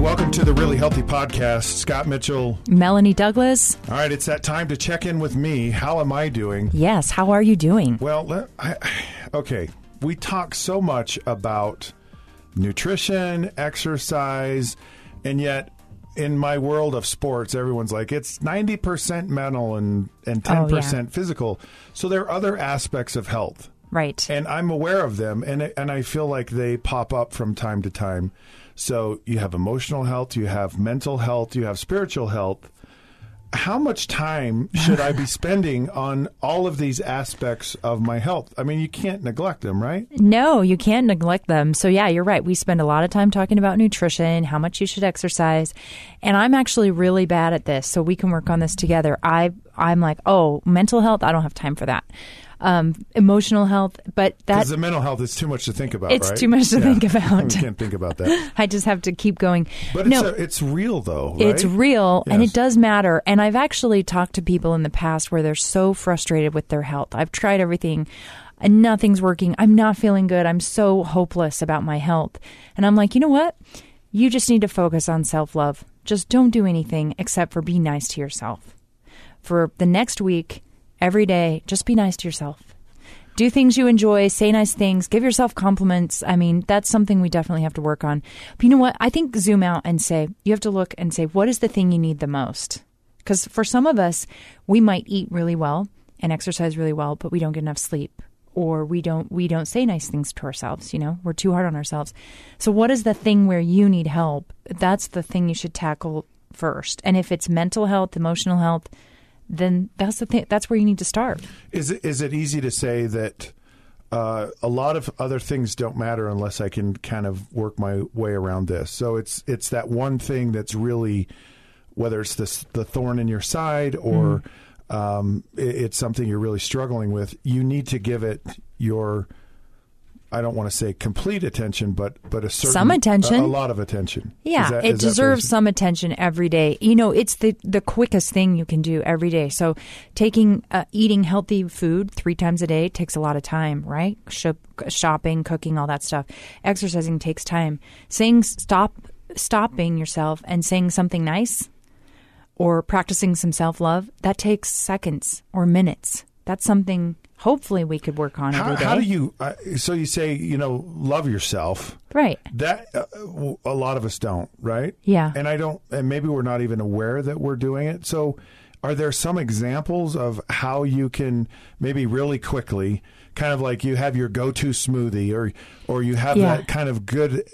welcome to the Really Healthy Podcast. Scott Mitchell. Melanie Douglas. All right, it's that time to check in with me. How am I doing? Yes, how are you doing? Well, I, okay. We talk so much about nutrition, exercise, and yet in my world of sports, everyone's like it's 90% mental and, and 10% physical. So there are other aspects of health. Right. and I'm aware of them, and and I feel like they pop up from time to time. So you have emotional health, you have mental health, you have spiritual health. How much time should I be spending on all of these aspects of my health? I mean, you can't neglect them, right? No, you can't neglect them. So, yeah, you're right. We spend a lot of time talking about nutrition, how much you should exercise. And I'm actually really bad at this. So, we can work on this together. I, I'm like, oh, mental health, I don't have time for that. Um, emotional health, but that the mental health is too much to think about. It's right? too much to think about. can't think about that. I just have to keep going. But no, it's, a, it's real, though. Right? It's real and it does matter. And I've actually talked to people in the past where they're so frustrated with their health. I've tried everything and nothing's working. I'm not feeling good. I'm so hopeless about my health. And I'm like, you know what? You just need to focus on self love. Just don't do anything except for be nice to yourself. For the next week, every day, just be nice to yourself. Do things you enjoy, say nice things, give yourself compliments. I mean, that's something we definitely have to work on. But you know what? I think zoom out and say, you have to look and say, what is the thing you need the most? Because for some of us, we might eat really well and exercise really well, but we don't get enough sleep. Or we don't we don't say nice things to ourselves, you know? We're too hard on ourselves. So what is the thing where you need help? That's the thing you should tackle first. And if it's mental health, emotional health, then that's the thing that's where you need to start. Is it is it easy to say that uh, a lot of other things don't matter unless I can kind of work my way around this? So it's it's that one thing that's really whether it's this the thorn in your side or um, it, it's something you're really struggling with. You need to give it your I don't want to say complete attention, but but a certain Some attention. a, a lot of attention. Yeah, that- it deserves some attention every day. You know, it's the the quickest thing you can do every day. So, taking uh, eating healthy food three times a day takes a lot of time, right? Shop, shopping, cooking, all that stuff. Exercising takes time. Saying stop, stopping yourself and saying something nice, or practicing some self love that takes seconds or minutes. That's something hopefully we could work on How, how do you? Uh, so you say you know love yourself. right? That uh, a lot of us don't, right? Yeah. And I don't, and maybe we're not even aware that we're doing it. So, are there some examples of how you can maybe really quickly, kind of like you have your go-to smoothie, or or you have Yeah. that kind of good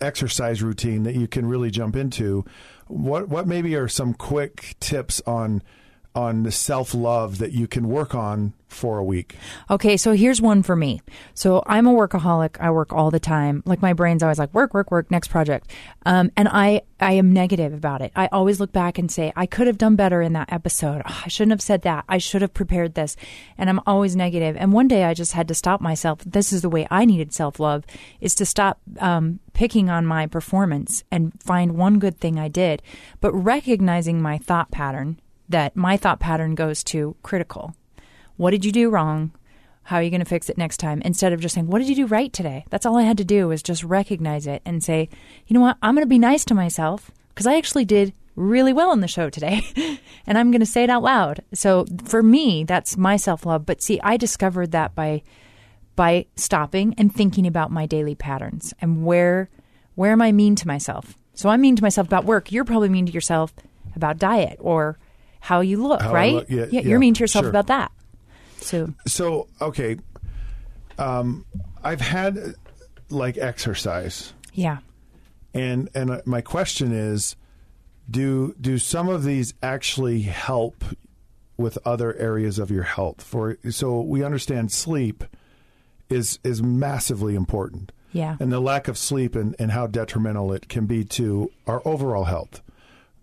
exercise routine that you can really jump into? What what maybe are some quick tips on on the self love that you can work on for a week? Okay, so here's one for me. So I'm a workaholic. I work all the time. Like my brain's always like work, work, work. Next project. Um, and I I am negative about it. I always look back and say I could have done better in that episode. Oh, I shouldn't have said that. I should have prepared this. And I'm always negative. And one day I just had to stop myself. This is the way I needed self love: is to stop um, picking on my performance and find one good thing I did, but recognizing my thought pattern. That my thought pattern goes to critical. What did you do wrong? How are you going to fix it next time? Instead of just saying, What did you do right today? That's all I had to do was just recognize it and say, You know what? I'm going to be nice to myself because I actually did really well in the show today. and I'm going to say it out loud. So for me, that's my self love. But see, I discovered that by by stopping and thinking about my daily patterns and where where am I mean to myself? So I'm mean to myself about work. You're probably mean to yourself about diet or how you look, How right? look, yeah, you're yeah, mean to yourself sure. about that. So So okay, um, I've had like exercise, yeah. and and uh, my question is, do do some of these actually help with other areas of your health? For so we understand sleep is is massively important, Yeah. and the lack of sleep and, and how detrimental it can be to our overall health,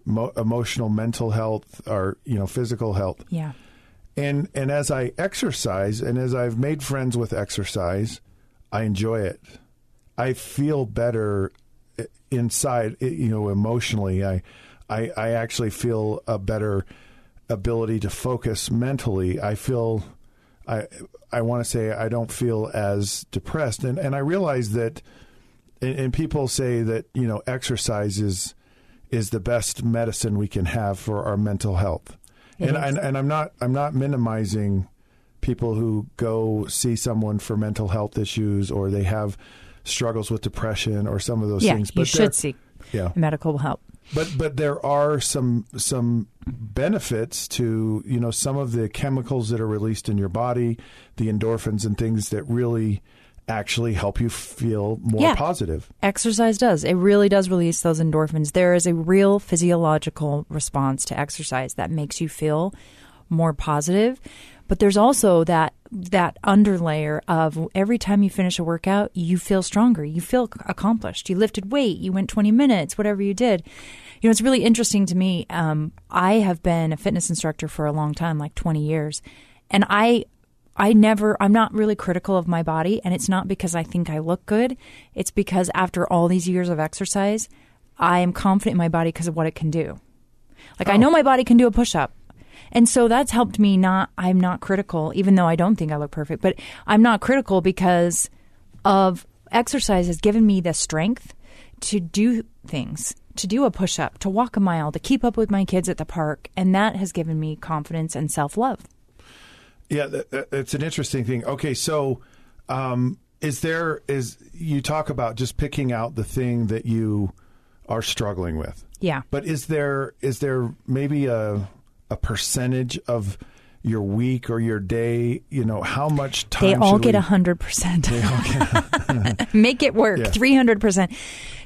mo- emotional, mental health, or you know physical health Yeah. and and as I exercise and as I've made friends with exercise, I enjoy it. I feel better eh, inside, eh, you know, emotionally. I I I actually feel a better ability to focus mentally. I feel I I want to say I don't feel as depressed and and I realize that and, and people say that, you know, exercise is is the best medicine we can have for our mental health. It And, and and I'm not I'm not minimizing people who go see someone for mental health issues or they have struggles with depression or some of those yeah, things. you there- should seek yeah. medical help. But but there are some some benefits to you know some of the chemicals that are released in your body, the endorphins and things that really actually help you feel more Yeah. positive. Exercise does. It really does release those endorphins. There is a real physiological response to exercise that makes you feel more positive. But there's also that that underlayer of every time you finish a workout, you feel stronger. You feel accomplished. You lifted weight. You went 20 minutes. Whatever you did. You know, it's really interesting to me. Um, I have been a fitness instructor for a long time, like 20 years, and I I never, I'm not really critical of my body, and it's not because I think I look good. It's because after all these years of exercise, I am confident in my body because of what it can do. Like, I Oh. know my body can do a push up. And so that's helped me not, I'm not critical, even though I don't think I look perfect, but I'm not critical because of exercise has given me the strength to do things, to do a push up, to walk a mile, to keep up with my kids at the park. And that has given me confidence and self love. Yeah, it's an interesting thing. Okay, so um, is there is you talk about just picking out the thing that you are struggling with, Yeah. but is there is there maybe a a percentage of your week or your day? You know, how much time They all get hundred percent. Make it work. Three hundred percent.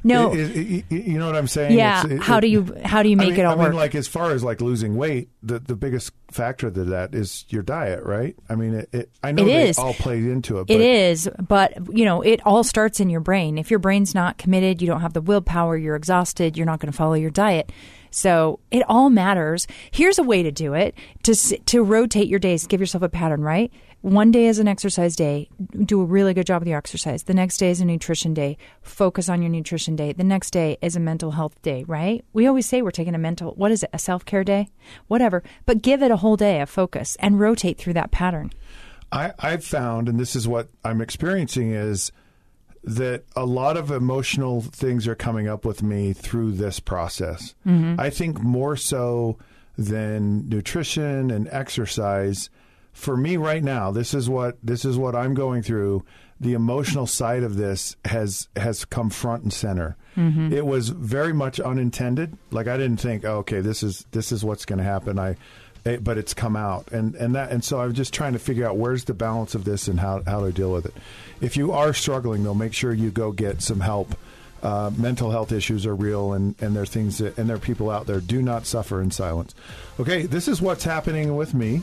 No. I- I- I- you know what I'm saying? yeah. It's- it- how do you how do you I make mean, it all I mean, work? like as far as like losing weight, the the biggest factor to that is your diet, right? I mean, it, it I know It is. all played into it. But It is, but you know, it all starts in your brain. If your brain's not committed, you don't have the willpower, you're exhausted, you're not going to follow your diet. So it all matters. Here's a way to do it: to to rotate your days, give yourself a pattern. Right, one day is an exercise day. Do a really good job with your exercise. The next day is a nutrition day. Focus on your nutrition day. The next day is a mental health day. Right? We always say we're taking a mental. What is it? A self care day? Whatever. But give it a whole day of focus and rotate through that pattern. I, I've found, and this is what I'm experiencing, is that a lot of emotional things are coming up with me through this process. Mm-hmm. I think more so than nutrition and exercise. For me right now, this is what this is what I'm going through. The emotional side of this has has come front and center. Mm-hmm. It was very much unintended. Like I didn't think, oh, okay, this is this is what's going to happen. I it, but it's come out and and that and so I'm just trying to figure out where's the balance of this and how how to deal with it. If you are struggling though, make sure you go get some help. Uh, mental health issues are real, and and there are things that and there are people out there. Do not suffer in silence. Okay, this is what's happening with me,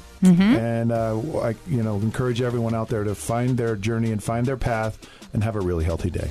and uh, I you know encourage everyone out there to find their journey and find their path and have a really healthy day.